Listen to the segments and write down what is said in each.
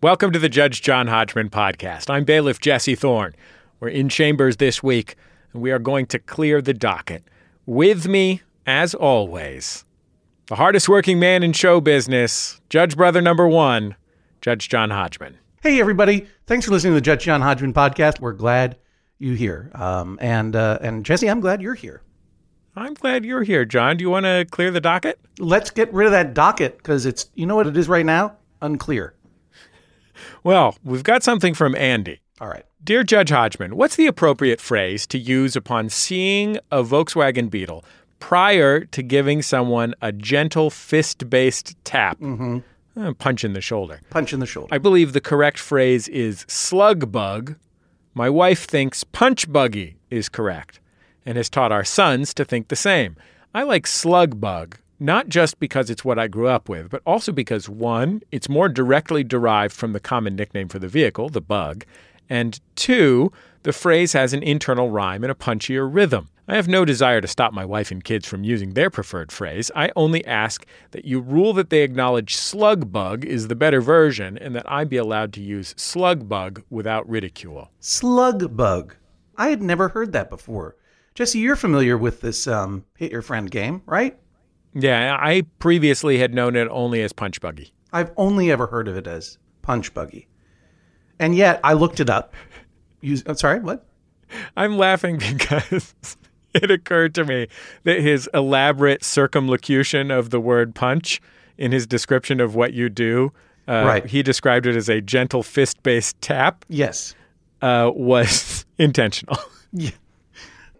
Welcome to the Judge John Hodgman podcast. I'm bailiff Jesse Thorne. We're in chambers this week, and we are going to clear the docket. With me, as always, the hardest working man in show business, Judge Brother number one, Judge John Hodgman. Hey, everybody. Thanks for listening to the Judge John Hodgman podcast. We're glad you're here. Um, and, uh, and Jesse, I'm glad you're here. I'm glad you're here, John. Do you want to clear the docket? Let's get rid of that docket because it's, you know what it is right now? Unclear. Well, we've got something from Andy. All right. Dear Judge Hodgman, what's the appropriate phrase to use upon seeing a Volkswagen Beetle prior to giving someone a gentle fist based tap? Mm-hmm. punch in the shoulder. Punch in the shoulder. I believe the correct phrase is slug bug. My wife thinks punch buggy is correct and has taught our sons to think the same. I like slug bug not just because it's what I grew up with, but also because one, it's more directly derived from the common nickname for the vehicle, the bug, and two, the phrase has an internal rhyme and a punchier rhythm. I have no desire to stop my wife and kids from using their preferred phrase. I only ask that you rule that they acknowledge slug bug is the better version and that I be allowed to use slug bug without ridicule. Slug bug. I had never heard that before. Jesse, you're familiar with this um, hit your friend game, right? Yeah, I previously had known it only as punch buggy. I've only ever heard of it as punch buggy. And yet I looked it up. I'm sorry, what? I'm laughing because it occurred to me that his elaborate circumlocution of the word punch in his description of what you do, uh, Right. he described it as a gentle fist based tap, Yes. uh, was intentional.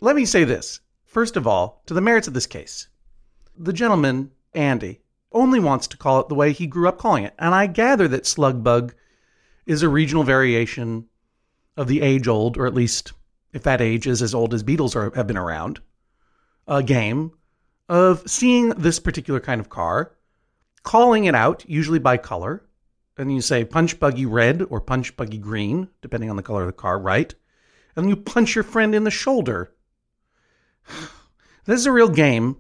Let me say this. First of all, to the merits of this case, the gentleman, Andy, only wants to call it the way he grew up calling it. And I gather that slug bug is a regional variation of the age old, or at least if that age is as old as Beetles are, have been around, a game of seeing this particular kind of car, calling it out, usually by color. And you say punch buggy red or punch buggy green, depending on the color of the car, right? And you punch your friend in the shoulder. This is a real game,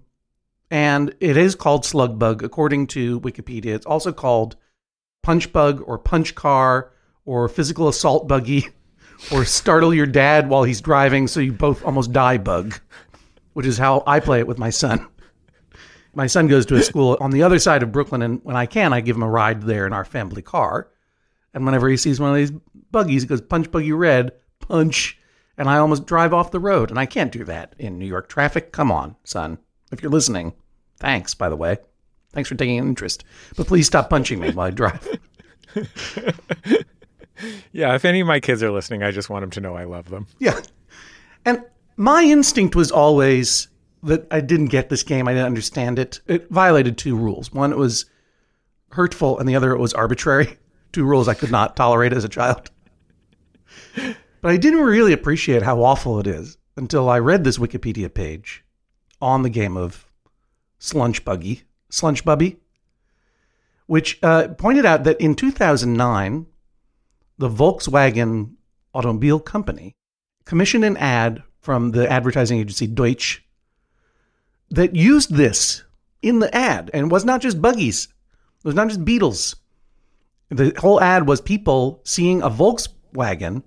and it is called slug bug according to Wikipedia. It's also called punch bug or punch car or physical assault buggy or startle your dad while he's driving so you both almost die bug, which is how I play it with my son. My son goes to a school on the other side of Brooklyn, and when I can, I give him a ride there in our family car. And whenever he sees one of these buggies, he goes, punch buggy red, punch. And I almost drive off the road. And I can't do that in New York traffic. Come on, son. If you're listening, thanks, by the way. Thanks for taking an interest. But please stop punching me while I drive. yeah, if any of my kids are listening, I just want them to know I love them. Yeah. And my instinct was always that I didn't get this game. I didn't understand it. It violated two rules. One, it was hurtful, and the other, it was arbitrary. Two rules I could not tolerate as a child. But I didn't really appreciate how awful it is until I read this Wikipedia page on the game of Slunch Buggy, Slunch Bubby, which uh, pointed out that in 2009, the Volkswagen Automobile Company commissioned an ad from the advertising agency Deutsch that used this in the ad. And was not just buggies, it was not just Beetles. The whole ad was people seeing a Volkswagen,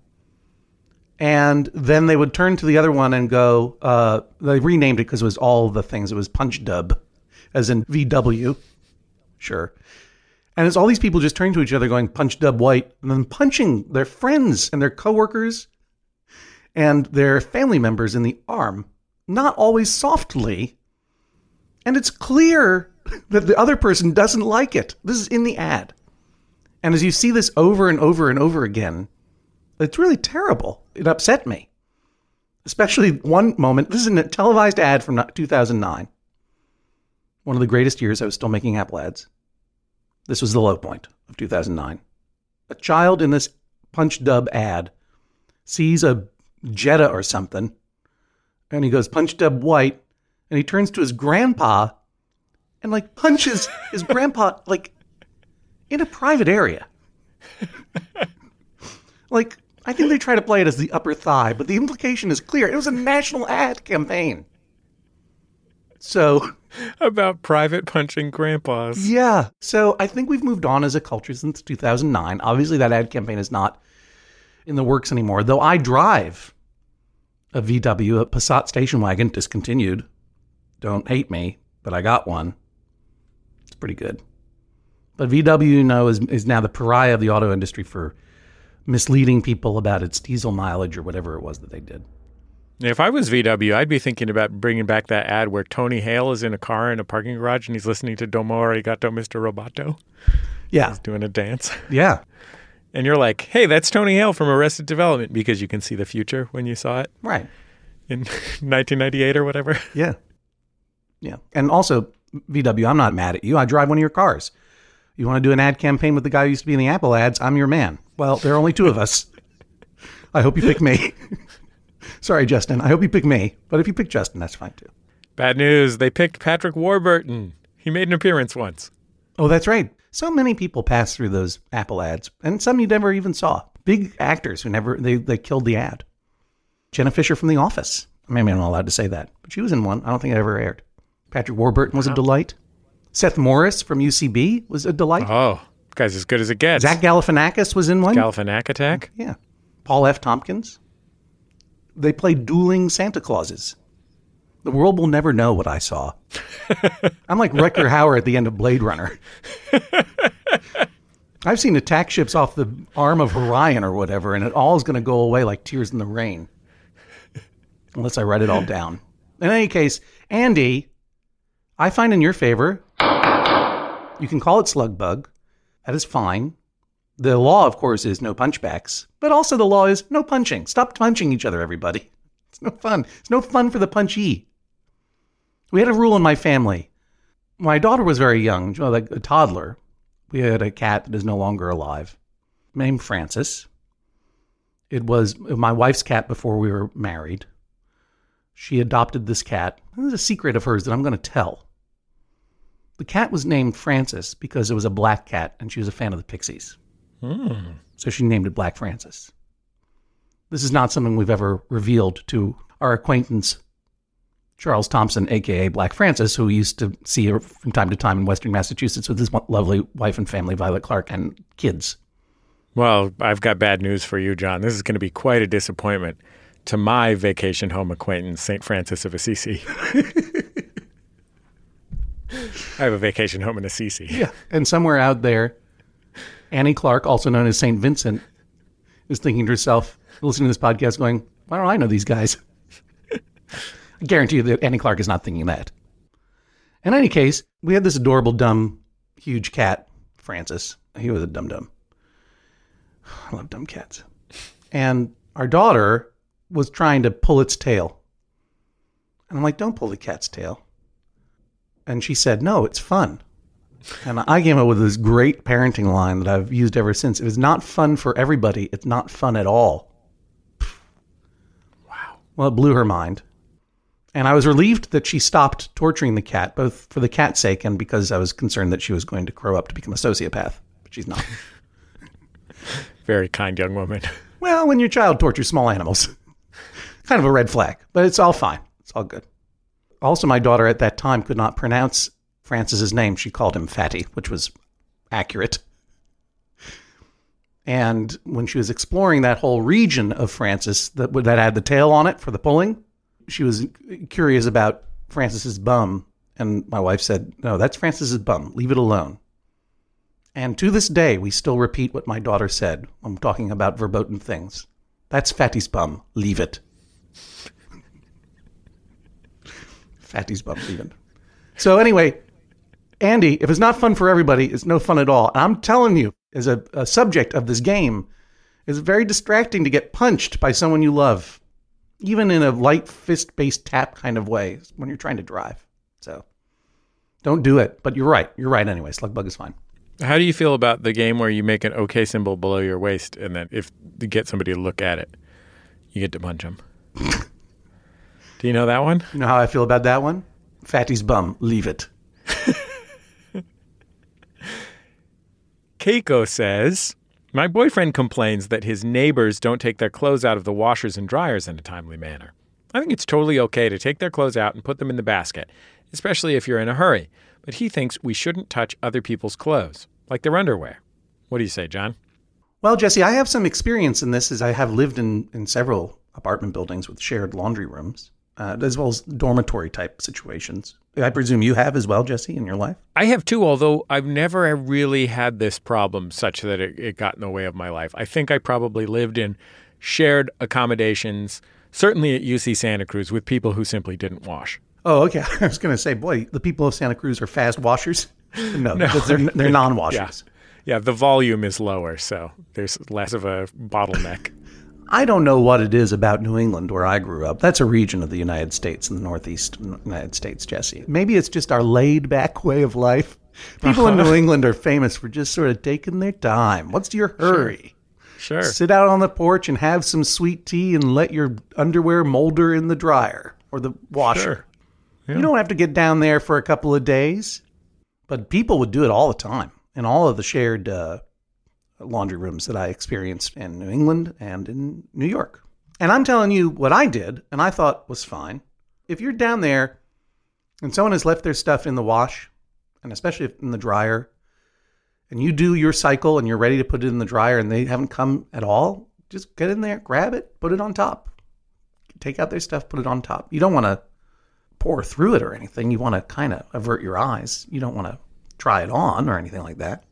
and then they would turn to the other one and go, uh, they renamed it because it was all the things. It was Punch Dub, as in VW. Sure. And it's all these people just turning to each other going, Punch Dub White, and then punching their friends and their coworkers and their family members in the arm, not always softly. And it's clear that the other person doesn't like it. This is in the ad. And as you see this over and over and over again, it's really terrible. It upset me. Especially one moment. This is a televised ad from 2009. One of the greatest years I was still making Apple ads. This was the low point of 2009. A child in this Punch Dub ad sees a Jetta or something, and he goes Punch Dub White, and he turns to his grandpa and like punches his grandpa like in a private area. like I think they try to play it as the upper thigh, but the implication is clear. It was a national ad campaign. So, About private punching grandpas. yeah. So I think we've moved on as a culture since 2009. Obviously, that ad campaign is not in the works anymore, though I drive a VW, a Passat station wagon, discontinued. Don't hate me, but I got one. It's pretty good. But VW, you know, is, is now the pariah of the auto industry for misleading people about its diesel mileage or whatever it was that they did. If I was VW, I'd be thinking about bringing back that ad where Tony Hale is in a car in a parking garage and he's listening to Domo Arigato, Mr. Roboto. Yeah. He's doing a dance. Yeah. And you're like, hey, that's Tony Hale from Arrested Development because you can see the future when you saw it Right. in 1998 or whatever. Yeah. Yeah. And also, VW, I'm not mad at you. I drive one of your cars. You want to do an ad campaign with the guy who used to be in the Apple ads? I'm your man. Well, there are only two of us. I hope you pick me. Sorry, Justin. I hope you pick me. But if you pick Justin, that's fine too. Bad news. They picked Patrick Warburton. He made an appearance once. Oh, that's right. So many people pass through those Apple ads, and some you never even saw. Big actors who never they, they killed the ad. Jenna Fischer from The Office. Maybe I'm not allowed to say that, but she was in one. I don't think it ever aired. Patrick Warburton was a delight. Seth Morris from UCB was a delight. Oh, guy's as good as it gets. Zach Galifianakis was in one. Galifianak attack. yeah. Paul F. Tompkins. They played dueling Santa Clauses. The world will never know what I saw. I'm like Rutger Hauer at the end of Blade Runner. I've seen attack ships off the arm of Orion or whatever, and it all is going to go away like tears in the rain. Unless I write it all down. In any case, Andy, I find in your favor, you can call it slug bug. That is fine. The law, of course, is no punchbacks, but also the law is no punching. Stop punching each other, everybody. It's no fun. It's no fun for the punchy. We had a rule in my family. My daughter was very young, like a toddler. We had a cat that is no longer alive, named Francis. It was my wife's cat before we were married. She adopted this cat. It was a secret of hers that I'm going to tell. The cat was named Francis because it was a black cat and she was a fan of the Pixies. Hmm. So she named it Black Francis. This is not something we've ever revealed to our acquaintance, Charles Thompson, aka Black Francis, who we used to see her from time to time in Western Massachusetts with his lovely wife and family, Violet Clarke, and kids. Well, I've got bad news for you, John. This is going to be quite a disappointment to my vacation home acquaintance, St. Francis of Assisi. I have a vacation home in Assisi. Yeah. And somewhere out there, Annie Clark, also known as St. Vincent, is thinking to herself, listening to this podcast, going, Why don't I know these guys? I guarantee you that Annie Clark is not thinking that. In any case, we had this adorable, dumb, huge cat, Francis. He was a dum dum. I love dumb cats. And our daughter was trying to pull its tail. And I'm like, Don't pull the cat's tail. And she said, No, it's fun. And I came up with this great parenting line that I've used ever since. If it's not fun for everybody, it's not fun at all. Wow. Well, it blew her mind. And I was relieved that she stopped torturing the cat, both for the cat's sake and because I was concerned that she was going to grow up to become a sociopath. But she's not. Very kind young woman. well, when your child tortures small animals, kind of a red flag, but it's all fine. It's all good. Also, my daughter at that time could not pronounce Francis's name. She called him Fatty, which was accurate. And when she was exploring that whole region of Francis that that had the tail on it for the pulling, she was curious about Francis's bum. And my wife said, "No, that's Francis's bum. Leave it alone." And to this day, we still repeat what my daughter said. I'm talking about verboten things. That's Fatty's bum. Leave it. Fatty's. Leave it. So anyway, Andy, if it's not fun for everybody, it's no fun at all. And I'm telling you, as a, a subject of this game, it's very distracting to get punched by someone you love, even in a light fist based tap kind of way when you're trying to drive. So don't do it. But you're right. You're right anyway. Slug bug is fine. How do you feel about the game where you make an OK symbol below your waist and then if you get somebody to look at it, you get to punch them? do you know that one? You know how I feel about that one? Fatty's bum. Leave it. Keiko says, My boyfriend complains that his neighbors don't take their clothes out of the washers and dryers in a timely manner. I think it's totally okay to take their clothes out and put them in the basket especially if you're in a hurry. But he thinks we shouldn't touch other people's clothes, like their underwear. What do you say, John? Well, Jesse, I have some experience in this as I have lived in, in several apartment buildings with shared laundry rooms, uh, as well as dormitory type situations. I presume you have as well, Jesse, in your life? I have too, although I've never really had this problem such that it, it got in the way of my life. I think I probably lived in shared accommodations, certainly at UC Santa Cruz, with people who simply didn't wash. Oh, okay. I was going to say, boy, the people of Santa Cruz are fast washers. No, they're, they're non washers. Yeah. yeah, the volume is lower, so there's less of a bottleneck. I don't know what it is about New England where I grew up. That's a region of the United States in the Northeast United States, Jesse. Maybe it's just our laid back way of life. People in New England are famous for just sort of taking their time. What's your hurry? Sure. Sit out on the porch and have some sweet tea and let your underwear molder in the dryer or the washer. Sure. Yeah. You don't have to get down there for a couple of days. But people would do it all the time in all of the shared uh, laundry rooms that I experienced in New England and in New York. And I'm telling you what I did and I thought was fine. If you're down there and someone has left their stuff in the wash, and especially in the dryer, and you do your cycle and you're ready to put it in the dryer and they haven't come at all, just get in there, grab it, put it on top. Take out their stuff, put it on top. You don't want to pour through it or anything. You want to kind of avert your eyes. You don't want to try it on or anything like that.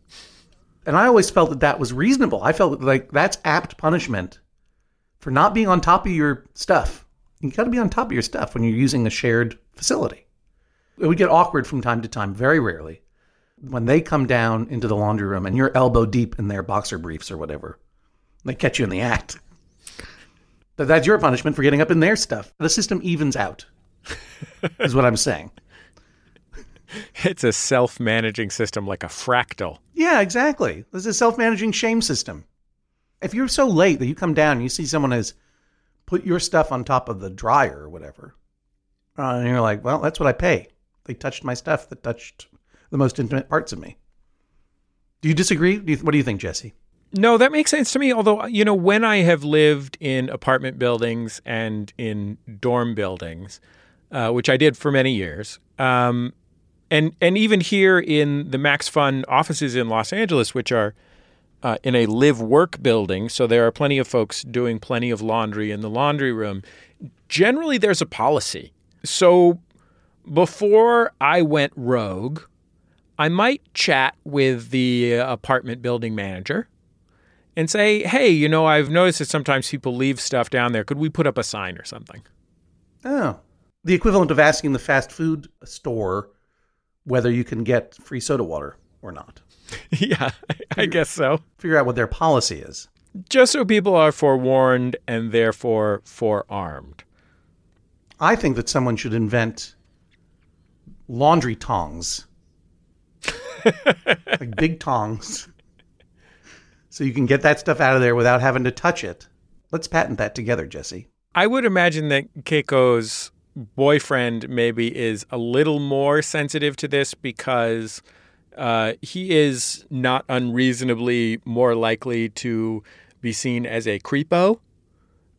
And I always felt that that was reasonable. I felt like that's apt punishment for not being on top of your stuff. You got to be on top of your stuff when you're using a shared facility. It would get awkward from time to time, very rarely, when they come down into the laundry room and you're elbow deep in their boxer briefs or whatever. They catch you in the act. That that's your punishment for getting up in their stuff. The system evens out, is what I'm saying. It's a self managing system like a fractal. Yeah, exactly. There's a self managing shame system. If you're so late that you come down and you see someone has put your stuff on top of the dryer or whatever, uh, and you're like, well, that's what I pay. They touched my stuff that touched the most intimate parts of me. Do you disagree? Do you, what do you think, Jesse? No, that makes sense to me. Although, you know, when I have lived in apartment buildings and in dorm buildings, uh, which I did for many years, um, and and even here in the Max Fun offices in Los Angeles, which are uh, in a live work building, so there are plenty of folks doing plenty of laundry in the laundry room. Generally, there's a policy. So before I went rogue, I might chat with the apartment building manager and say, "Hey, you know, I've noticed that sometimes people leave stuff down there. Could we put up a sign or something?" Oh, the equivalent of asking the fast food store whether you can get free soda water or not. yeah, I guess so. Figure out what their policy is. Just so people are forewarned and therefore forearmed. I think that someone should invent laundry tongs. like big tongs. So you can get that stuff out of there without having to touch it. Let's patent that together, Jesse. I would imagine that Keiko's boyfriend maybe is a little more sensitive to this because uh, he is not unreasonably more likely to be seen as a creepo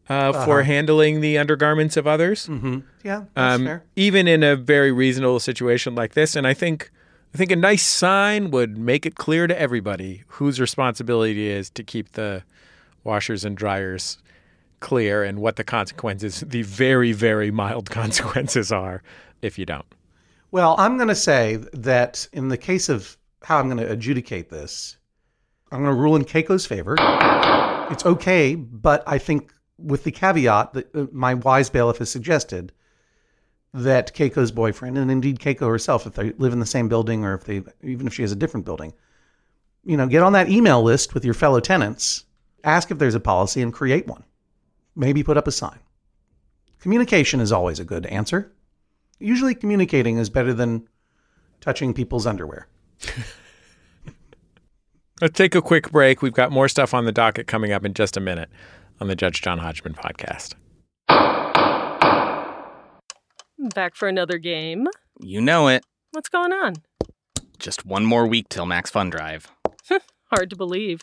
uh, uh-huh. for handling the undergarments of others. Mm-hmm. Yeah, um. Even in a very reasonable situation like this, and I think I think a nice sign would make it clear to everybody whose responsibility it is to keep the washers and dryers clear and what the consequences, the very, very mild consequences are if you don't. Well, I'm going to say that in the case of how I'm going to adjudicate this, I'm going to rule in Keiko's favor. It's okay, but I think with the caveat that uh, my wise bailiff has suggested that Keiko's boyfriend, and indeed Keiko herself, if they live in the same building or if they, even if she has a different building, you know, get on that email list with your fellow tenants, ask if there's a policy, and create one maybe put up a sign. Communication is always a good answer. Usually, communicating is better than touching people's underwear. Let's take a quick break. We've got more stuff on the docket coming up in just a minute on the Judge John Hodgman podcast. Back for another game. You know it. What's going on? Just one more week till Max Fun Drive. Hard to believe.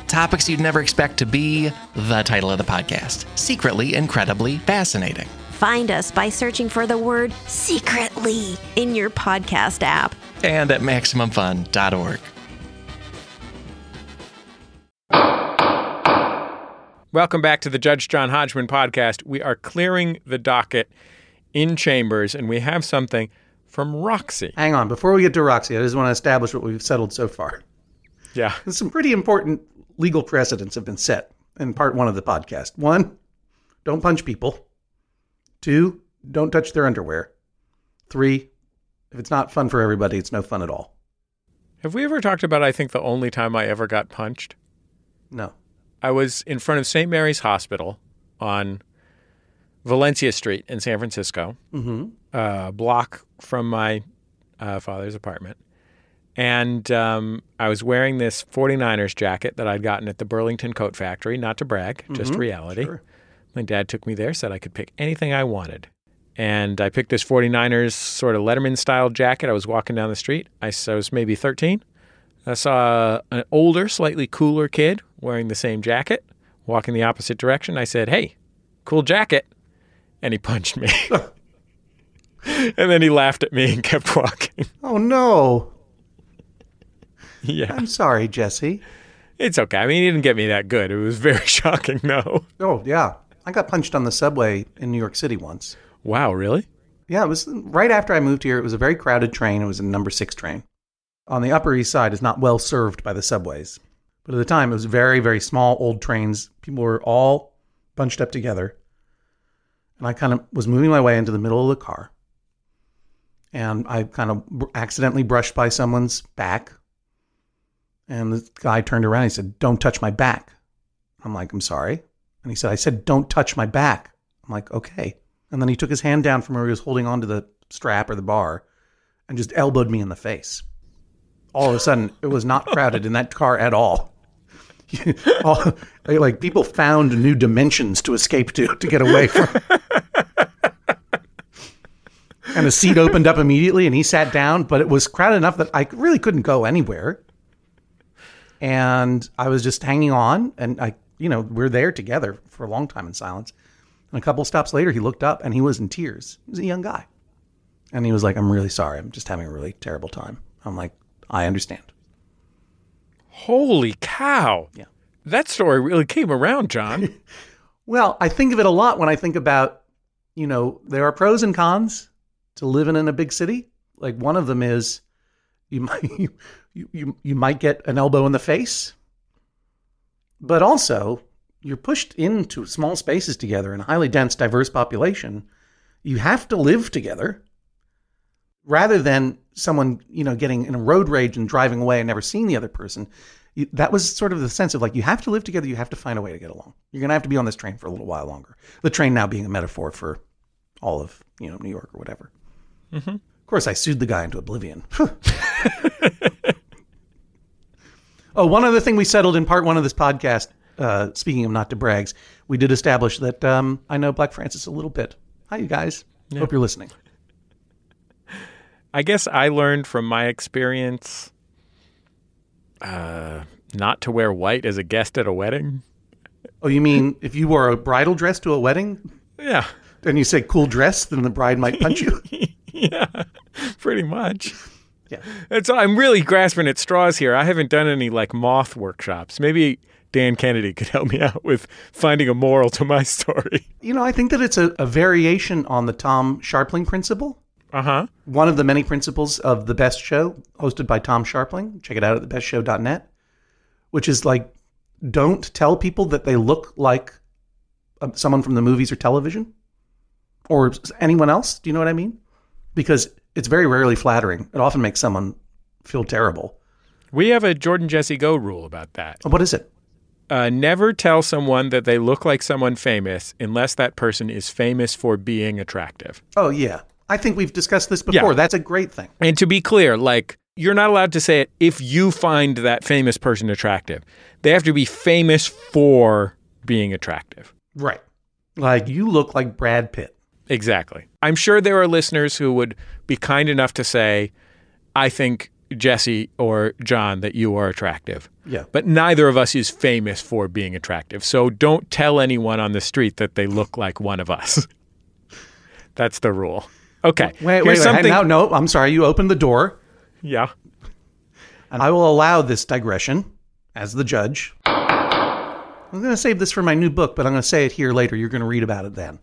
Topics you'd never expect to be the title of the podcast Secretly Incredibly Fascinating. Find us by searching for the word secretly in your podcast app. And at MaximumFun.org. Welcome back to the Judge John Hodgman podcast. We are clearing the docket in chambers, and we have something from Roxy. Hang on. Before we get to Roxy, I just want to establish what we've settled so far. Yeah. Some pretty important legal precedents have been set in part one of the podcast. One, don't punch people. Two, don't touch their underwear. Three, if it's not fun for everybody, it's no fun at all. Have we ever talked about, I think, the only time I ever got punched? No. I was in front of St. Mary's Hospital on Valencia Street in San Francisco, Mm-hmm. a block from my uh, father's apartment. And um, I was wearing this 49ers jacket that I'd gotten at the Burlington Coat Factory, not to brag, just reality. Sure. My dad took me there, said I could pick anything I wanted. And I picked this 49ers sort of Letterman style jacket. I was walking down the street. I was maybe 13. I saw an older, slightly cooler kid wearing the same jacket, walking the opposite direction. I said, Hey, cool jacket. And he punched me. and then he laughed at me and kept walking. Oh no. yeah. I'm sorry, Jesse. It's okay. I mean, he didn't get me that good. It was very shocking, though. Oh yeah. I got punched on the subway in New York City once. Wow, really? Yeah, it was right after I moved here. It was a very crowded train. It was a number six train. On the Upper East Side is not well served by the subways. But at the time, it was very, very small, old trains. People were all bunched up together. And I kind of was moving my way into the middle of the car. And I kind of accidentally brushed by someone's back. And the guy turned around he said, Don't touch my back. I'm like, I'm sorry. And he said, I said, Don't touch my back. I'm like, Okay. And then he took his hand down from where he was holding onto the strap or the bar and just elbowed me in the face. All of a sudden, it was not crowded in that car at all. all like people found new dimensions to escape to to get away from. and the seat opened up immediately and he sat down, but it was crowded enough that I really couldn't go anywhere. And I was just hanging on and I, you know, we're there together for a long time in silence. And a couple stops later, he looked up and he was in tears. He was a young guy. And he was like, I'm really sorry. I'm just having a really terrible time. I'm like, I understand. Holy cow. Yeah. That story really came around, John. Well, I think of it a lot when I think about, you know, there are pros and cons to living in a big city. Like one of them is you might you, you, you might get an elbow in the face. But also, you're pushed into small spaces together in a highly dense, diverse population. You have to live together rather than someone, you know, getting in a road rage and driving away and never seeing the other person. You, that was sort of the sense of like you have to live together, you have to find a way to get along. You're going to have to be on this train for a little while longer. The train now being a metaphor for all of, you know, New York or whatever. Mm-hmm. Of course, I sued the guy into oblivion. oh, one other thing we settled in part one of this podcast, uh, speaking of not to brags, we did establish that um, I know Black Francis a little bit. Hi, you guys. Hope you're listening. I guess I learned from my experience uh, not to wear white as a guest at a wedding. Oh, you mean if you wore a bridal dress to a wedding? Yeah. and you say cool dress, then the bride might punch you. yeah, pretty much. Yeah. I'm really grasping at straws here. I haven't done any like moth workshops. Maybe Dan Kennedy could help me out with finding a moral to my story. You know, I think that it's a, a variation on the Tom Scharpling principle. Uh huh. One of the many principles of The Best Show, hosted by Tom Scharpling. Check it out at thebestshow.net, which is like, don't tell people that they look like uh, someone from the movies or television or anyone else. Do you know what I mean? Because it's very rarely flattering. It often makes someone feel terrible. We have a Jordan Jesse Go rule about that. What is it? Uh, never tell someone that they look like someone famous unless that person is famous for being attractive. Oh, yeah. I think we've discussed this before. Yeah. That's a great thing. And to be clear, like, you're not allowed to say it if you find that famous person attractive. They have to be famous for being attractive. Right. Like, you look like Brad Pitt. Exactly. I'm sure there are listeners who would be kind enough to say, I think Jesse or John that you are attractive. Yeah. But neither of us is famous for being attractive. So don't tell anyone on the street that they look like one of us. That's the rule. Okay. Wait, wait, wait. something. Now, no, I'm sorry. You opened the door. Yeah. and I will allow this digression as the judge. I'm going to save this for my new book, but I'm going to say it here later. You're going to read about it then.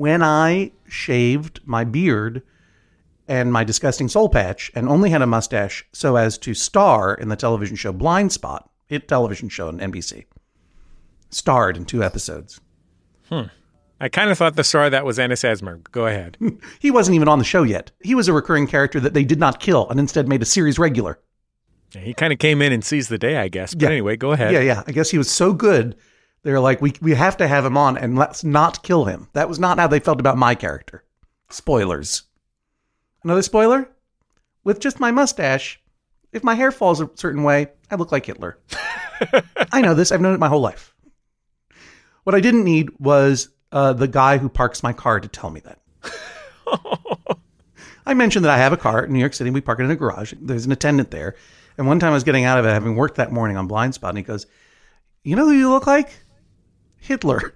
When I shaved my beard and my disgusting soul patch and only had a mustache so as to star in the television show Blindspot, hit television show on NBC, starred in two episodes. Hmm. I kind of thought the star of that was Ennis Esmer. Go ahead. He wasn't even on the show yet. He was a recurring character that they did not kill and instead made a series regular. he kind of came in and seized the day, I guess. But Yeah. anyway, go ahead. Yeah, yeah. I guess he was so good. They're like, we we have to have him on, and let's not kill him. That was not how they felt about my character. Spoilers. Another spoiler. With just my mustache, if my hair falls a certain way, I look like Hitler. I know this. I've known it my whole life. What I didn't need was uh, the guy who parks my car to tell me that. I mentioned that I have a car in New York City. We park it in a garage. There's an attendant there. And one time I was getting out of it, having worked that morning on Blindspot, and he goes, You know who you look like? Hitler.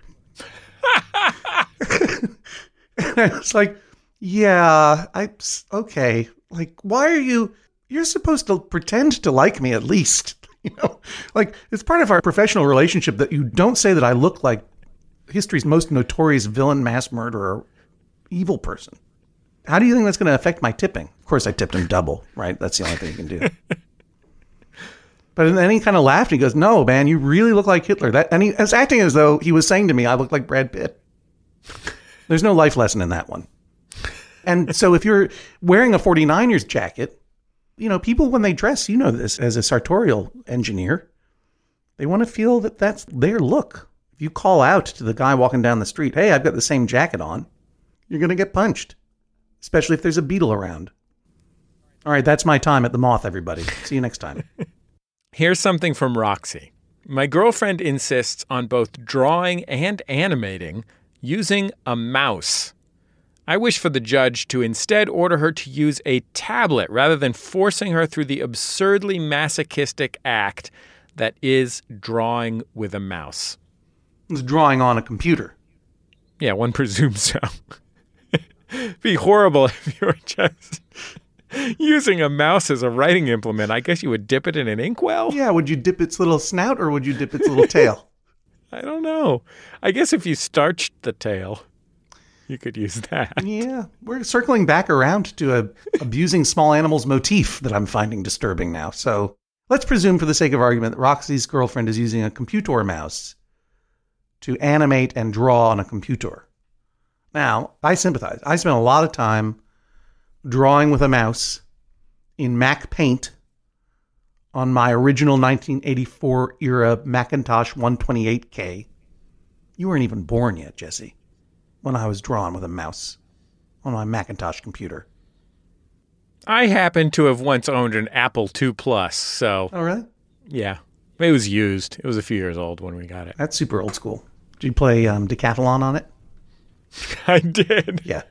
and I was like, Yeah, I, okay. Like, why are you, you're supposed to pretend to like me at least. You know, like it's part of our professional relationship that you don't say that I look like history's most notorious villain, mass murderer, evil person. How do you think that's going to affect my tipping? Of course, I tipped him double, right? That's the only thing you can do. But then he kind of laughed. He goes, "No, man, you really look like Hitler." That and he was acting as though he was saying to me, "I look like Brad Pitt." There's no life lesson in that one. And so, if you're wearing a 49ers jacket, you know people when they dress, you know this as a sartorial engineer, they want to feel that that's their look. If you call out to the guy walking down the street, "Hey, I've got the same jacket on," you're going to get punched especially if there's a beetle around. All right, that's my time at the moth, everybody. See you next time. Here's something from Roxy. My girlfriend insists on both drawing and animating using a mouse. I wish for the judge to instead order her to use a tablet rather than forcing her through the absurdly masochistic act that is drawing with a mouse. It's drawing on a computer. Yeah, one presumes so. It'd be horrible if you were just using a mouse as a writing implement. I guess you would dip it in an inkwell. Yeah, would you dip its little snout or would you dip its little tail? I don't know. I guess if you starched the tail, you could use that. Yeah, we're circling back around to a abusing small animals motif that I'm finding disturbing now. So let's presume, for the sake of argument, that Roxy's girlfriend is using a computer mouse to animate and draw on a computer. Now, I sympathize. I spent a lot of time drawing with a mouse in MacPaint on my original 1984 era Macintosh 128K. You weren't even born yet, Jesse, when I was drawing with a mouse on my Macintosh computer. I happen to have once owned an Apple II Plus, so Oh, really? yeah. It was used. It was a few years old when we got it. That's super old school. Did you play um, Decathlon on it? I did. Yeah.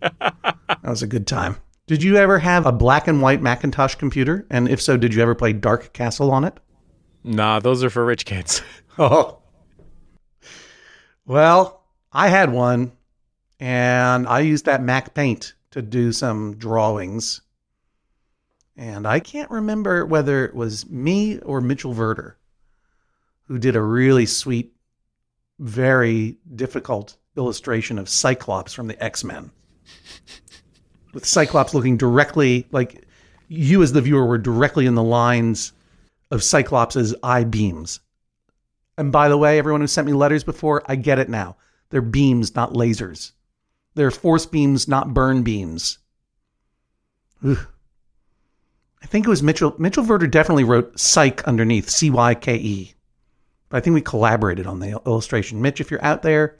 that was a good time. Did you ever have a black and white Macintosh computer? And if so, did you ever play Dark Castle on it? Nah, those are for rich kids. Oh. Well, I had one and I used that MacPaint to do some drawings. And I can't remember whether it was me or Mitchell Verder who did a really sweet, very difficult illustration of Cyclops from the X Men. With Cyclops looking directly like you, as the viewer, were directly in the lines of Cyclops' eye beams. And by the way, everyone who sent me letters before, I get it now. They're beams, not lasers. They're force beams, not burn beams. Ugh. I think it was Mitchell. Mitchell Verder definitely wrote psych underneath, C Y K E. But I think we collaborated on the illustration. Mitch, if you're out there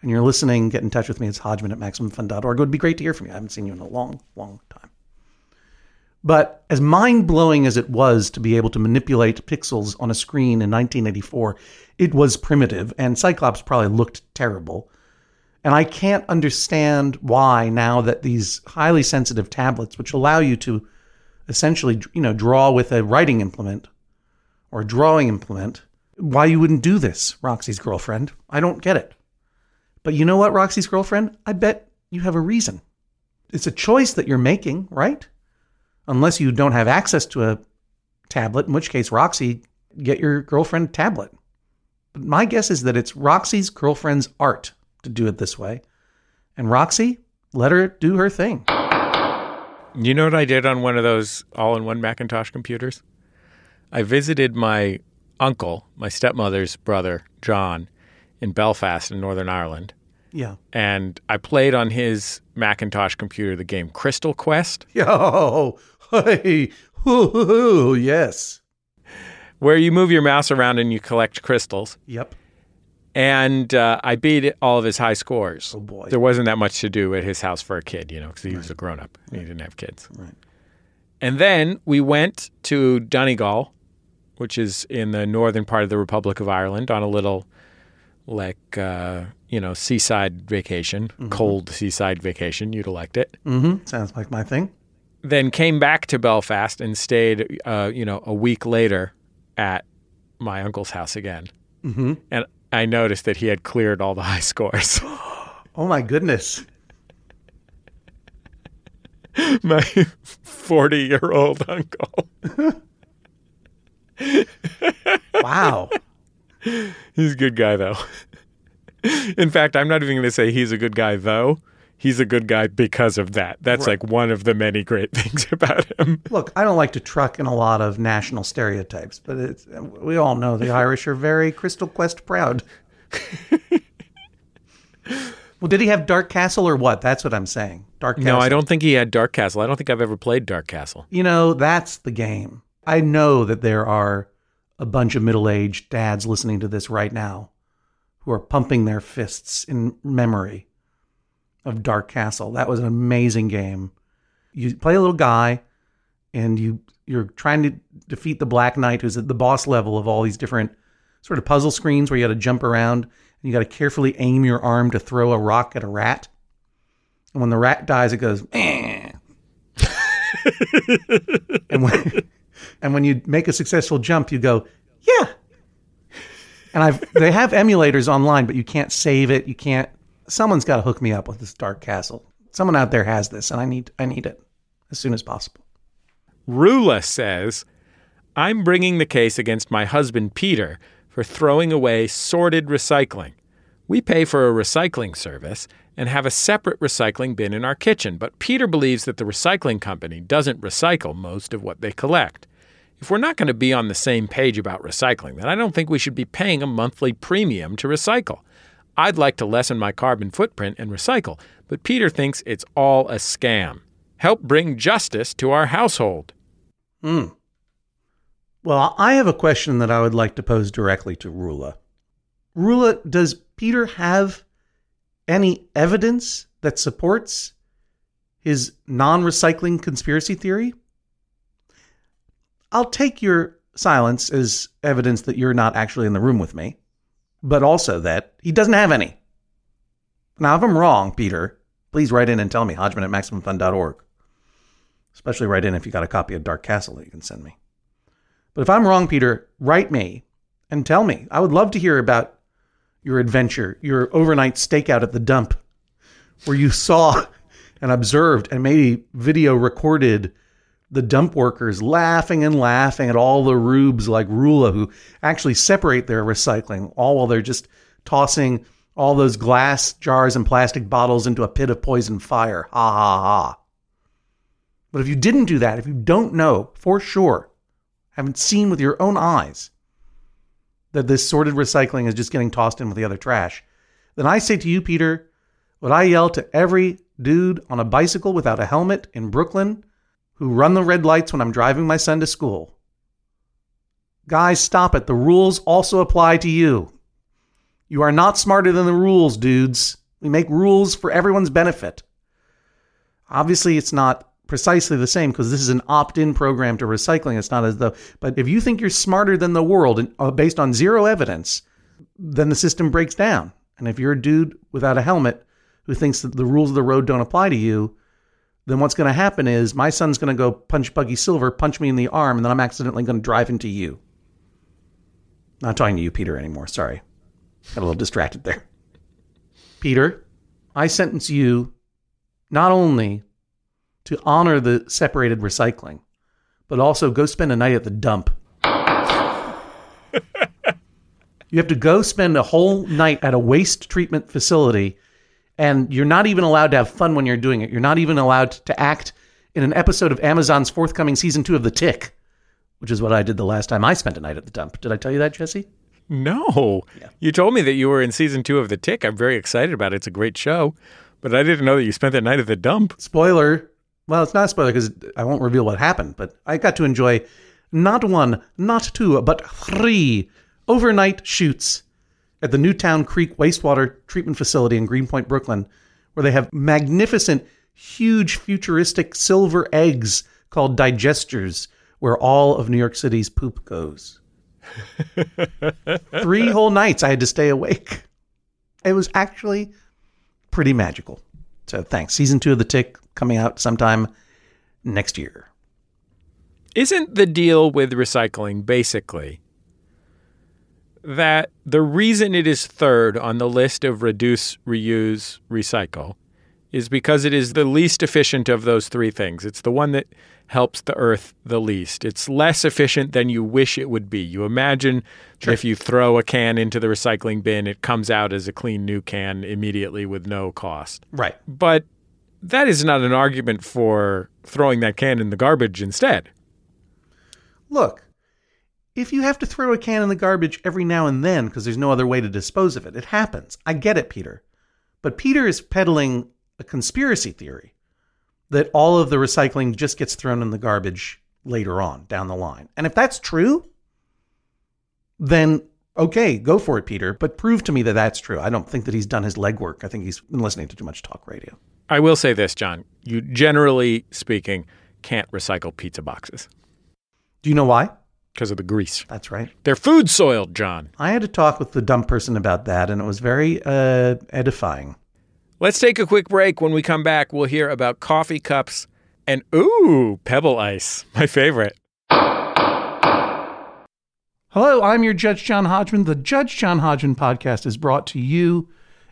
and you're listening, get in touch with me. It's hodgman at maximumfun.org. It would be great to hear from you. I haven't seen you in a long, long time. But as mind blowing as it was to be able to manipulate pixels on a screen in 1984, it was primitive, and Cyclops probably looked terrible. And I can't understand why now that these highly sensitive tablets, which allow you to essentially, you know, draw with a writing implement or a drawing implement, why you wouldn't do this, Roxy's girlfriend. I don't get it. But you know what, Roxy's girlfriend? I bet you have a reason. It's a choice that you're making, right? Unless you don't have access to a tablet, in which case, Roxy, get your girlfriend a tablet. But my guess is that it's Roxy's girlfriend's art to do it this way. And Roxy, let her do her thing. You know what I did on one of those all in one Macintosh computers? I visited my uncle, my stepmother's brother, John, in Belfast in Northern Ireland. Yeah. And I played on his Macintosh computer the game Crystal Quest, Yo, hey, hoo, hoo, hoo, yes. where you move your mouse around and you collect crystals. Yep. And uh, I beat all of his high scores. Oh, boy. There wasn't that much to do at his house for a kid, you know, because he was a grown up. He didn't have kids. Right. And then we went to Donegal, which is in the northern part of the Republic of Ireland, on a little, like, uh, you know, seaside vacation, cold seaside vacation. You'd elect it. Mm-hmm. Sounds like my thing. Then came back to Belfast and stayed, uh, you know, a week later at my uncle's house again. Mm-hmm. And I noticed that he had cleared all the high scores. Oh my goodness. my 40 year old uncle. Wow. He's a good guy, though. In fact, I'm not even going to say he's a good guy, though. He's a good guy because of that. That's like one of the many great things about him. Look, I don't like to truck in a lot of national stereotypes, but it's, we all know the Irish are very Crystal Quest proud. well, did he have Dark Castle or what? That's what I'm saying. Dark Castle. No, I don't think he had Dark Castle. I don't think I've ever played Dark Castle. You know, that's the game. I know that there are a bunch of middle aged dads listening to this right now who are pumping their fists in memory of Dark Castle. That was an amazing game. You play a little guy and you you're trying to defeat the Black Knight who's at the boss level of all these different sort of puzzle screens where you got to jump around and you got to carefully aim your arm to throw a rock at a rat. And when the rat dies, it goes, eh. and when and when you make a successful jump, you go, yeah. And I've they have emulators online, but you can't save it. You can't. Someone's got to hook me up with this Dark Castle. Someone out there has this, and I need I need it as soon as possible. Rula says, I'm bringing the case against my husband, Peter, for throwing away sorted recycling. We pay for a recycling service and have a separate recycling bin in our kitchen, but Peter believes that the recycling company doesn't recycle most of what they collect. If we're not going to be on the same page about recycling, then I don't think we should be paying a monthly premium to recycle. I'd like to lessen my carbon footprint and recycle, but Peter thinks it's all a scam. Help bring justice to our household. Hmm. Well, I have a question that I would like to pose directly to Rula. Rula, does Peter have any evidence that supports his non recycling conspiracy theory? I'll take your silence as evidence that you're not actually in the room with me, but also that he doesn't have any. Now, if I'm wrong, Peter, please write in and tell me, Hodgman at MaximumFun.org. Especially write in if you got a copy of Dark Castle that you can send me. But if I'm wrong, Peter, write me and tell me. I would love to hear about your adventure, your overnight stakeout at the dump, where you saw and observed and maybe video recorded the dump workers laughing and laughing at all the rubes like Rula who actually separate their recycling, all while they're just tossing all those glass jars and plastic bottles into a pit of poison fire. Ha ha ha. But if you didn't do that, if you don't know for sure, haven't seen with your own eyes that this sorted recycling is just getting tossed in with the other trash, then I say to you, Peter, what I yell to every dude on a bicycle without a helmet in Brooklyn who run the red lights when I'm driving my son to school. Guys, stop it. The rules also apply to you. You are not smarter than the rules, dudes. We make rules for everyone's benefit. Obviously, it's not precisely the same because this is an opt-in program to recycling. It's not as though, but if you think you're smarter than the world and uh, based on zero evidence, then the system breaks down. And if you're a dude without a helmet who thinks that the rules of the road don't apply to you, then what's going to happen is my son's going to go punch Buggy Silver, punch me in the arm, and then I'm accidentally going to drive into you. Not talking to you, Peter, anymore. Sorry. Got a little distracted there. Peter, I sentence you not only to honor the separated recycling, but also go spend a night at the dump. you have to go spend a whole night at a waste treatment facility, and you're not even allowed to have fun when you're doing it. You're not even allowed to act in an episode of Amazon's forthcoming season two of The Tick, which is what I did the last time I spent a night at the dump. Did I tell you that, Jesse? No. Yeah. You told me that you were in season two of The Tick. I'm very excited about it. It's a great show. But I didn't know that you spent that night at the dump. Spoiler. Well, it's not a spoiler because I won't reveal what happened, but I got to enjoy not one, not two, but three overnight shoots at the Newtown Creek Wastewater Treatment Facility in Greenpoint, Brooklyn, where they have magnificent, huge, futuristic silver eggs called digesters, where all of New York City's poop goes. Three whole nights I had to stay awake. It was actually pretty magical. So thanks. Season two of The Tick coming out sometime next year. Isn't the deal with recycling basically that the reason it is third on the list of reduce, reuse, recycle is because it is the least efficient of those three things? It's the one that helps the earth the least. It's less efficient than you wish it would be. You imagine that if you throw a can into the recycling bin, it comes out as a clean new can immediately with no cost. Right. But that is not an argument for throwing that can in the garbage instead. Look, if you have to throw a can in the garbage every now and then because there's no other way to dispose of it, it happens. I get it, Peter. But Peter is peddling a conspiracy theory that all of the recycling just gets thrown in the garbage later on down the line. And if that's true, then okay, go for it, Peter. But prove to me that that's true. I don't think that he's done his legwork. I think he's been listening to too much talk radio. I will say this, John. You generally speaking can't recycle pizza boxes Do you know why? Because of the grease. That's right. They're food soiled, John. I had to talk with the dumb person about that, and it was very uh, edifying. Let's take a quick break. When we come back, we'll hear about coffee cups and ooh, pebble ice, my favorite. Hello, I'm your Judge John Hodgman. The Judge John Hodgman podcast is brought to you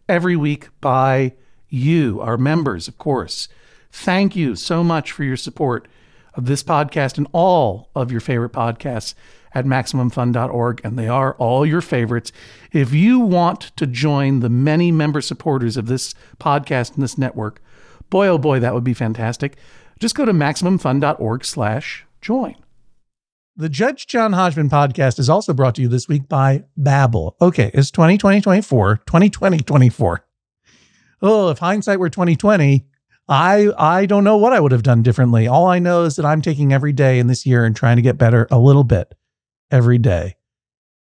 every week by you, our members, of course. Thank you so much for your support of this podcast and all of your favorite podcasts at MaximumFun.org, and they are all your favorites. If you want to join the many member supporters of this podcast and this network, boy, oh boy, that would be fantastic. Just go to MaximumFun.org slash join. The Judge John Hodgman podcast is also brought to you this week by Babbel. Okay, it's 2020, 24, 2020, 24. Oh, if hindsight were 2020, I I don't know what I would have done differently. All I know is that I'm taking every day in this year and trying to get better a little bit every day.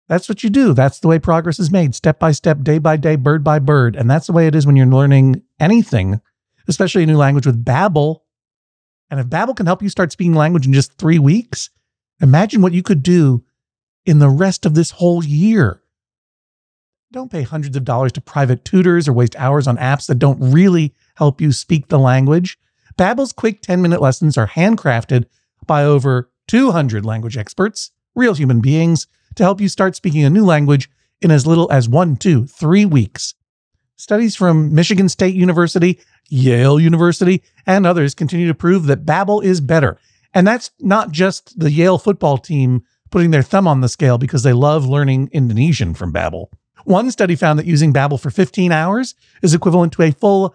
That's what you do. That's the way progress is made, step by step, day by day, bird by bird. And that's the way it is when you're learning anything, especially a new language with Babbel. And if Babbel can help you start speaking language in just 3 weeks, imagine what you could do in the rest of this whole year. Don't pay hundreds of dollars to private tutors or waste hours on apps that don't really help you speak the language. Babbel's quick 10-minute lessons are handcrafted by over 200 language experts, real human beings, to help you start speaking a new language in as little as one, two, three weeks. Studies from Michigan State University, Yale University, and others continue to prove that Babbel is better. And that's not just the Yale football team putting their thumb on the scale because they love learning Indonesian from Babbel. One study found that using Babbel for 15 hours is equivalent to a full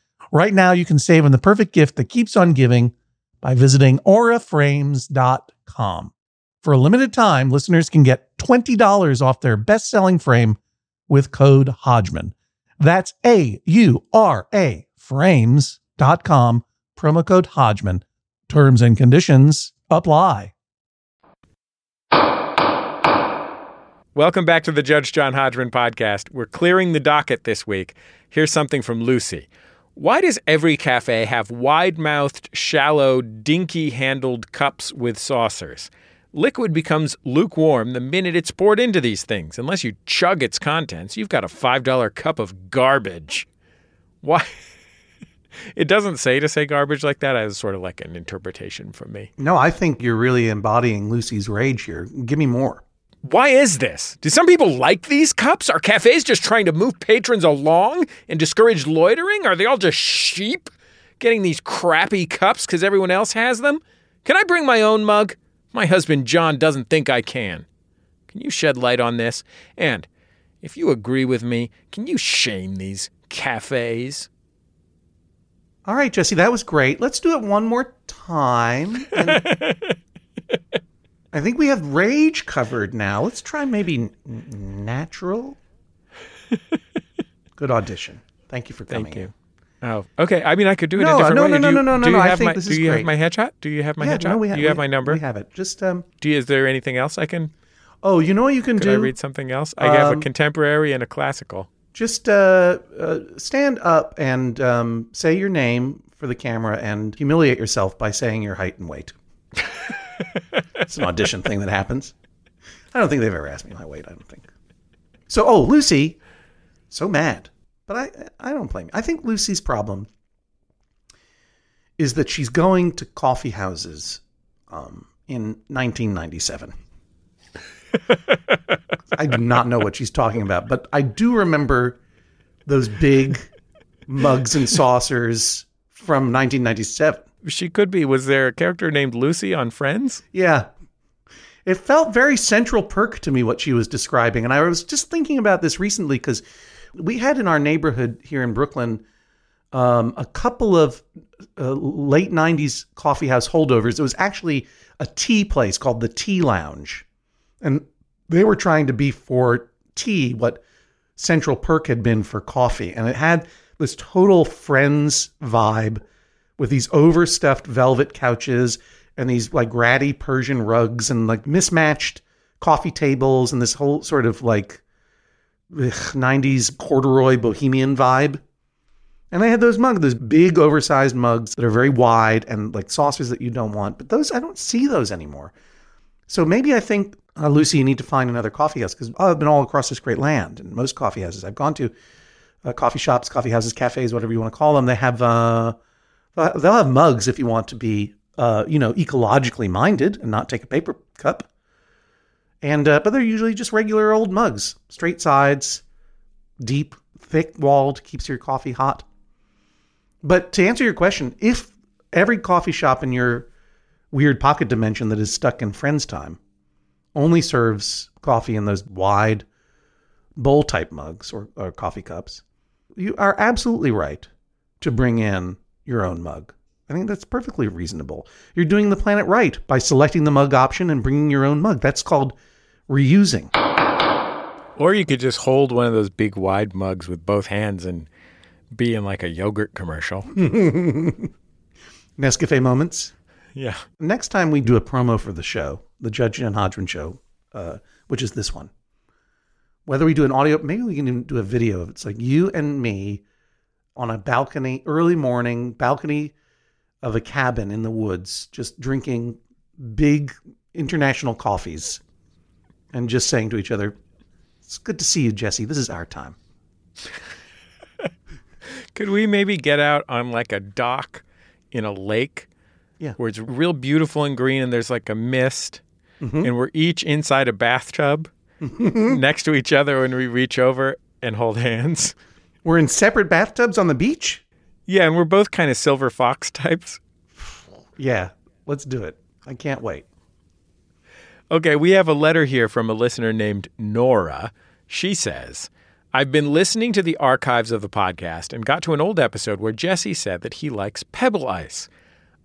Right now, you can save on the perfect gift that keeps on giving by visiting auraframes.com. For a limited time, listeners can get $20 off their best selling frame with code Hodgman. That's A U R A frames.com, promo code Hodgman. Terms and conditions apply. Welcome back to the Judge John Hodgman podcast. We're clearing the docket this week. Here's something from Lucy. Why does every cafe have wide mouthed, shallow, dinky handled cups with saucers? Liquid becomes lukewarm the minute it's poured into these things. Unless you chug its contents, you've got a $5 cup of garbage. Why? it doesn't say to say garbage like that. It's sort of like an interpretation from me. No, I think you're really embodying Lucy's rage here. Give me more. Why is this? Do some people like these cups? Are cafes just trying to move patrons along and discourage loitering? Are they all just sheep getting these crappy cups because everyone else has them? Can I bring my own mug? My husband John doesn't think I can. Can you shed light on this? And if you agree with me, can you shame these cafes? All right, Jesse, that was great. Let's do it one more time. And I think we have rage covered now. Let's try maybe n- natural. Good audition. Thank you for coming. Thank you. in. Oh, okay. I mean, I could do it No, a different no, way. no, no, you- no, no, no, Do you no, I have think my, this do is you have my headshot? Do you have my Yeah, headshot? no, we ha- do you have my number? We have it. Just um. Do you, is there anything else I can? Oh, you know what you can Could do? I read something else? I have a Um, contemporary and a classical. Just uh, uh, stand up and um, say your name for the camera and humiliate yourself by saying your height and weight. it's an audition thing that happens. I don't think they've ever asked me my weight. I don't think. So, oh, Lucy, so mad, but I I don't blame you. I think Lucy's problem is that she's going to coffee houses um, in 1997. I do not know what she's talking about, but I do remember those big mugs and saucers from 1997. She could be. Was there a character named Lucy on Friends? Yeah. It felt very Central Perk to me what she was describing. And I was just thinking about this recently because we had in our neighborhood here in Brooklyn um, a couple of uh, late 90s coffee house holdovers. It was actually a tea place called the Tea Lounge. And they were trying to be for tea what Central Perk had been for coffee. And it had this total friends vibe with these overstuffed velvet couches and these like ratty Persian rugs and like mismatched coffee tables and this whole sort of like ugh, 90s corduroy bohemian vibe. And they had those mugs, those big oversized mugs that are very wide and like saucers that you don't want. But those, I don't see those anymore. So maybe I think, uh, Lucy, you need to find another coffee house because I've been all across this great land and most coffee houses I've gone to, uh, coffee shops, coffee houses, cafes, whatever you want to call them, they have, uh, they'll have mugs if you want to be uh, you know, ecologically minded and not take a paper cup. And uh, but they're usually just regular old mugs, straight sides, deep, thick walled, keeps your coffee hot. But to answer your question, if every coffee shop in your weird pocket dimension that is stuck in friends time only serves coffee in those wide bowl type mugs or, or coffee cups, you are absolutely right to bring in your own mug. I think that's perfectly reasonable. You're doing the planet right by selecting the mug option and bringing your own mug. That's called reusing. Or you could just hold one of those big wide mugs with both hands and be in like a yogurt commercial. Nescafe moments. yeah. Next time we do a promo for the show, the Judge and Hodgman show, uh, which is this one. Whether we do an audio, maybe we can even do a video of it. It's like you and me on a balcony, early morning balcony of a cabin in the woods, just drinking big international coffees and just saying to each other, It's good to see you, Jesse. This is our time. Could we maybe get out on like a dock in a lake? Yeah. Where it's real beautiful and green and there's like a mist mm-hmm. and we're each inside a bathtub mm-hmm. next to each other when we reach over and hold hands. We're in separate bathtubs on the beach? Yeah, and we're both kind of silver fox types. Yeah, let's do it. I can't wait. Okay, we have a letter here from a listener named Nora. She says, I've been listening to the archives of the podcast and got to an old episode where Jesse said that he likes pebble ice.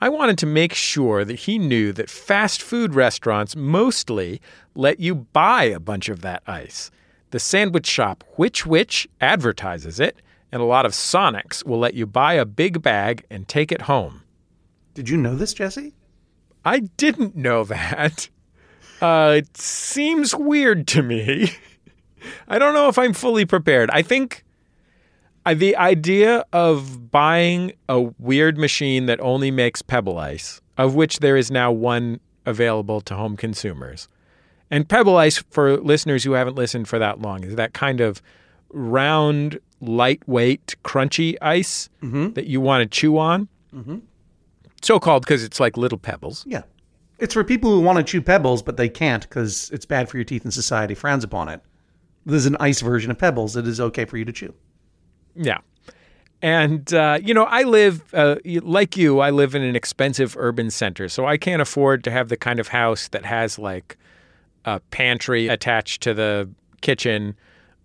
I wanted to make sure that he knew that fast food restaurants mostly let you buy a bunch of that ice. The sandwich shop Which Wich advertises it, and a lot of Sonics will let you buy a big bag and take it home. Did you know this, Jesse? I didn't know that. Uh, it seems weird to me. I don't know if I'm fully prepared. I think I, the idea of buying a weird machine that only makes pebble ice, of which there is now one available to home consumers. And pebble ice, for listeners who haven't listened for that long, is that kind of round, lightweight, crunchy ice that you want to chew on. So called because it's like little pebbles. Yeah. It's for people who want to chew pebbles, but they can't because it's bad for your teeth and society frowns upon it. There's an ice version of pebbles that is okay for you to chew. Yeah. And, uh, you know, I live, uh, like you, I live in an expensive urban center. So I can't afford to have the kind of house that has like a pantry attached to the kitchen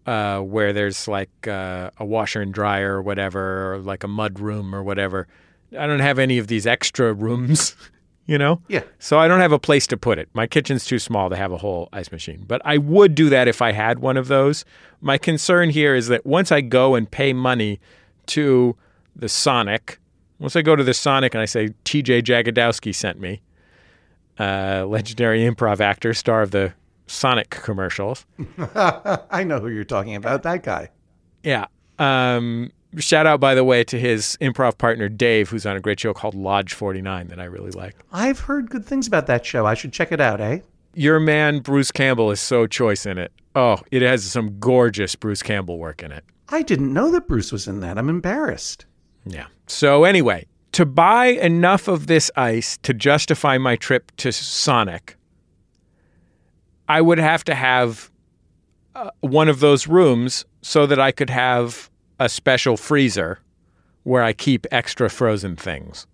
uh, where there's like uh, a washer and dryer or whatever, or like a mud room or whatever. I don't have any of these extra rooms, you know? Yeah. So I don't have a place to put it. My kitchen's too small to have a whole ice machine. But I would do that if I had one of those. My concern here is that once I go and pay money to the Sonic, once I go to the Sonic and I say TJ Jagodowski sent me, uh, legendary improv actor, star of the Sonic commercials. I know who you're talking about, that guy. Yeah. Um, shout out, by the way, to his improv partner Dave, who's on a great show called Lodge 49 that I really like. I've heard good things about that show. I should check it out, eh? Your man Bruce Campbell is so choice in it. Oh, it has some gorgeous Bruce Campbell work in it. I didn't know that Bruce was in that. I'm embarrassed. Yeah. So anyway, to buy enough of this ice to justify my trip to Sonic, I would have to have uh, one of those rooms so that I could have a special freezer where I keep extra frozen things,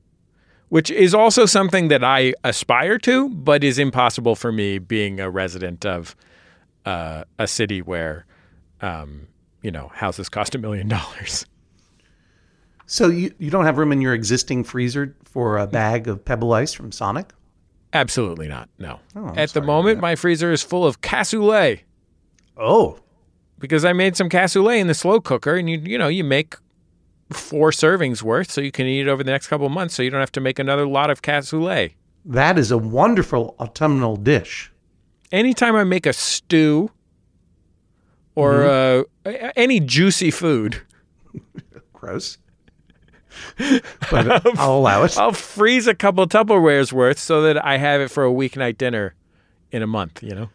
which is also something that I aspire to, but is impossible for me being a resident of uh, a city where, um, you know, houses cost a million dollars. So you, you don't have room in your existing freezer for a bag of pebble ice from Sonic? Absolutely not. No. Oh, At the sorry to hear moment, my freezer is full of cassoulet Oh, because I made some cassoulet in the slow cooker, and you you know you make four servings worth, so you can eat it over the next couple of months, so you don't have to make another lot of cassoulet. that is a wonderful autumnal dish. Anytime I make a stew or Mm-hmm. uh, any juicy food, Gross. but I'll allow it. I'll freeze a couple Tupperwares worth so that I have it for a weeknight dinner in a month. You know.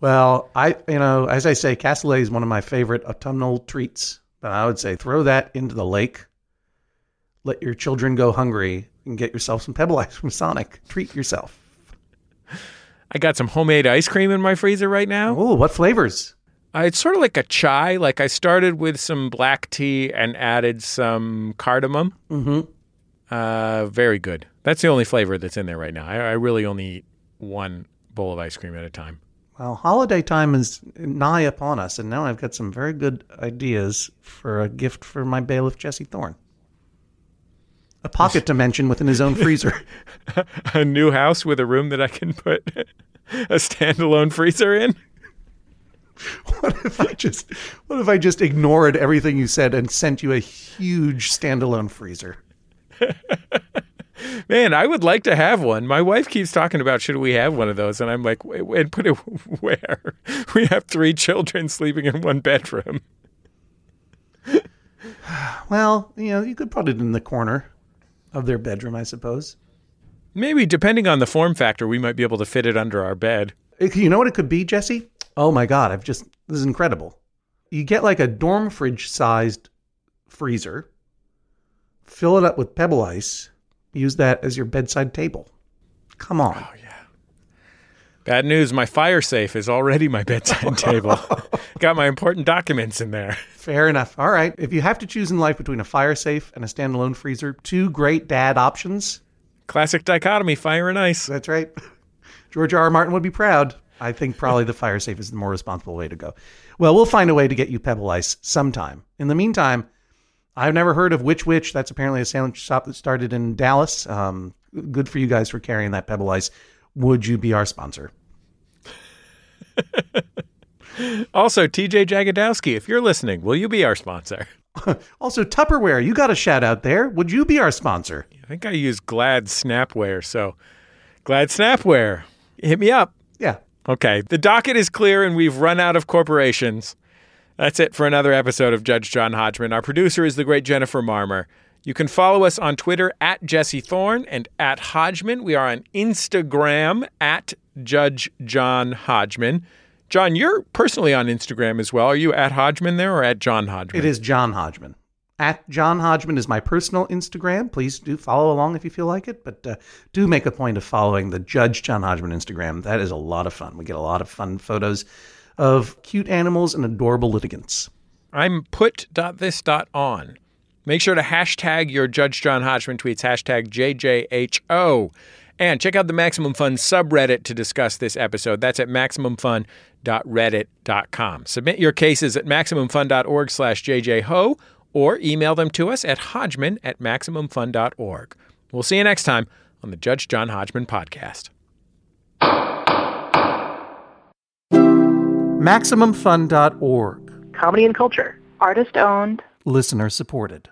Well, I, you know, as I say, cassoulet is one of my favorite autumnal treats. But I would say throw that into the lake, let your children go hungry, and get yourself some Pebble Ice from Sonic. Treat yourself. I got some homemade ice cream in my freezer right now. Oh, what flavors? Uh, it's sort of like a chai. Like I started with some black tea and added some cardamom. Mm-hmm. Uh, very good. That's the only flavor that's in there right now. I, I really only eat one bowl of ice cream at a time. Well, holiday time is nigh upon us, and now I've got some very good ideas for a gift for my bailiff, Jesse Thorne. A pocket dimension within his own freezer. a new house with a room that I can put a standalone freezer in. What if I just what if I just ignored everything you said and sent you a huge standalone freezer? Man, I would like to have one. My wife keeps talking about should we have one of those, and I'm like, and put it where? We have three children sleeping in one bedroom. Well, you know, you could put it in the corner of their bedroom, I suppose. Maybe depending on the form factor, we might be able to fit it under our bed. You know what it could be, Jesse? Oh my God, I've just, this is incredible. You get like a dorm fridge sized freezer, fill it up with pebble ice, use that as your bedside table. Come on. Oh, yeah. Bad news, my fire safe is already my bedside table. Got my important documents in there. Fair enough. All right. If you have to choose in life between a fire safe and a standalone freezer, two great dad options. Classic dichotomy, fire and ice. That's right. George R. R. Martin would be proud. I think probably the fire safe is the more responsible way to go. Well, we'll find a way to get you pebble ice sometime. In the meantime, I've never heard of Which Wich. That's apparently a sandwich shop that started in Dallas. Um, good for you guys for carrying that pebble ice. Would you be our sponsor? Also, TJ Jagodowski, if you're listening, will you be our sponsor? Also, Tupperware, you got a shout out there. Would you be our sponsor? I think I use Glad Snapware, so Glad Snapware, hit me up. Okay, the docket is clear and we've run out of corporations. That's it for another episode of Judge John Hodgman. Our producer is the great Jennifer Marmer. You can follow us on Twitter at Jesse Thorne and at Hodgman. We are on Instagram at Judge John Hodgman. John, you're personally on Instagram as well. Are you at Hodgman there or at John Hodgman? It is John Hodgman. At John Hodgman is my personal Instagram. Please do follow along if you feel like it, but uh, do make a point of following the Judge John Hodgman Instagram. That is a lot of fun. We get a lot of fun photos of cute animals and adorable litigants. I'm put.this.on. Make sure to hashtag your Judge John Hodgman tweets, hashtag JJHO. And check out the Maximum Fun subreddit to discuss this episode. That's at maximumfun.reddit.com. Submit your cases at maximumfun.org slash JJHO or email them to us at hodgman at maximumfun.org. We'll see you next time on the Judge John Hodgman podcast. MaximumFun.org. Comedy and culture. Artist owned. Listener supported.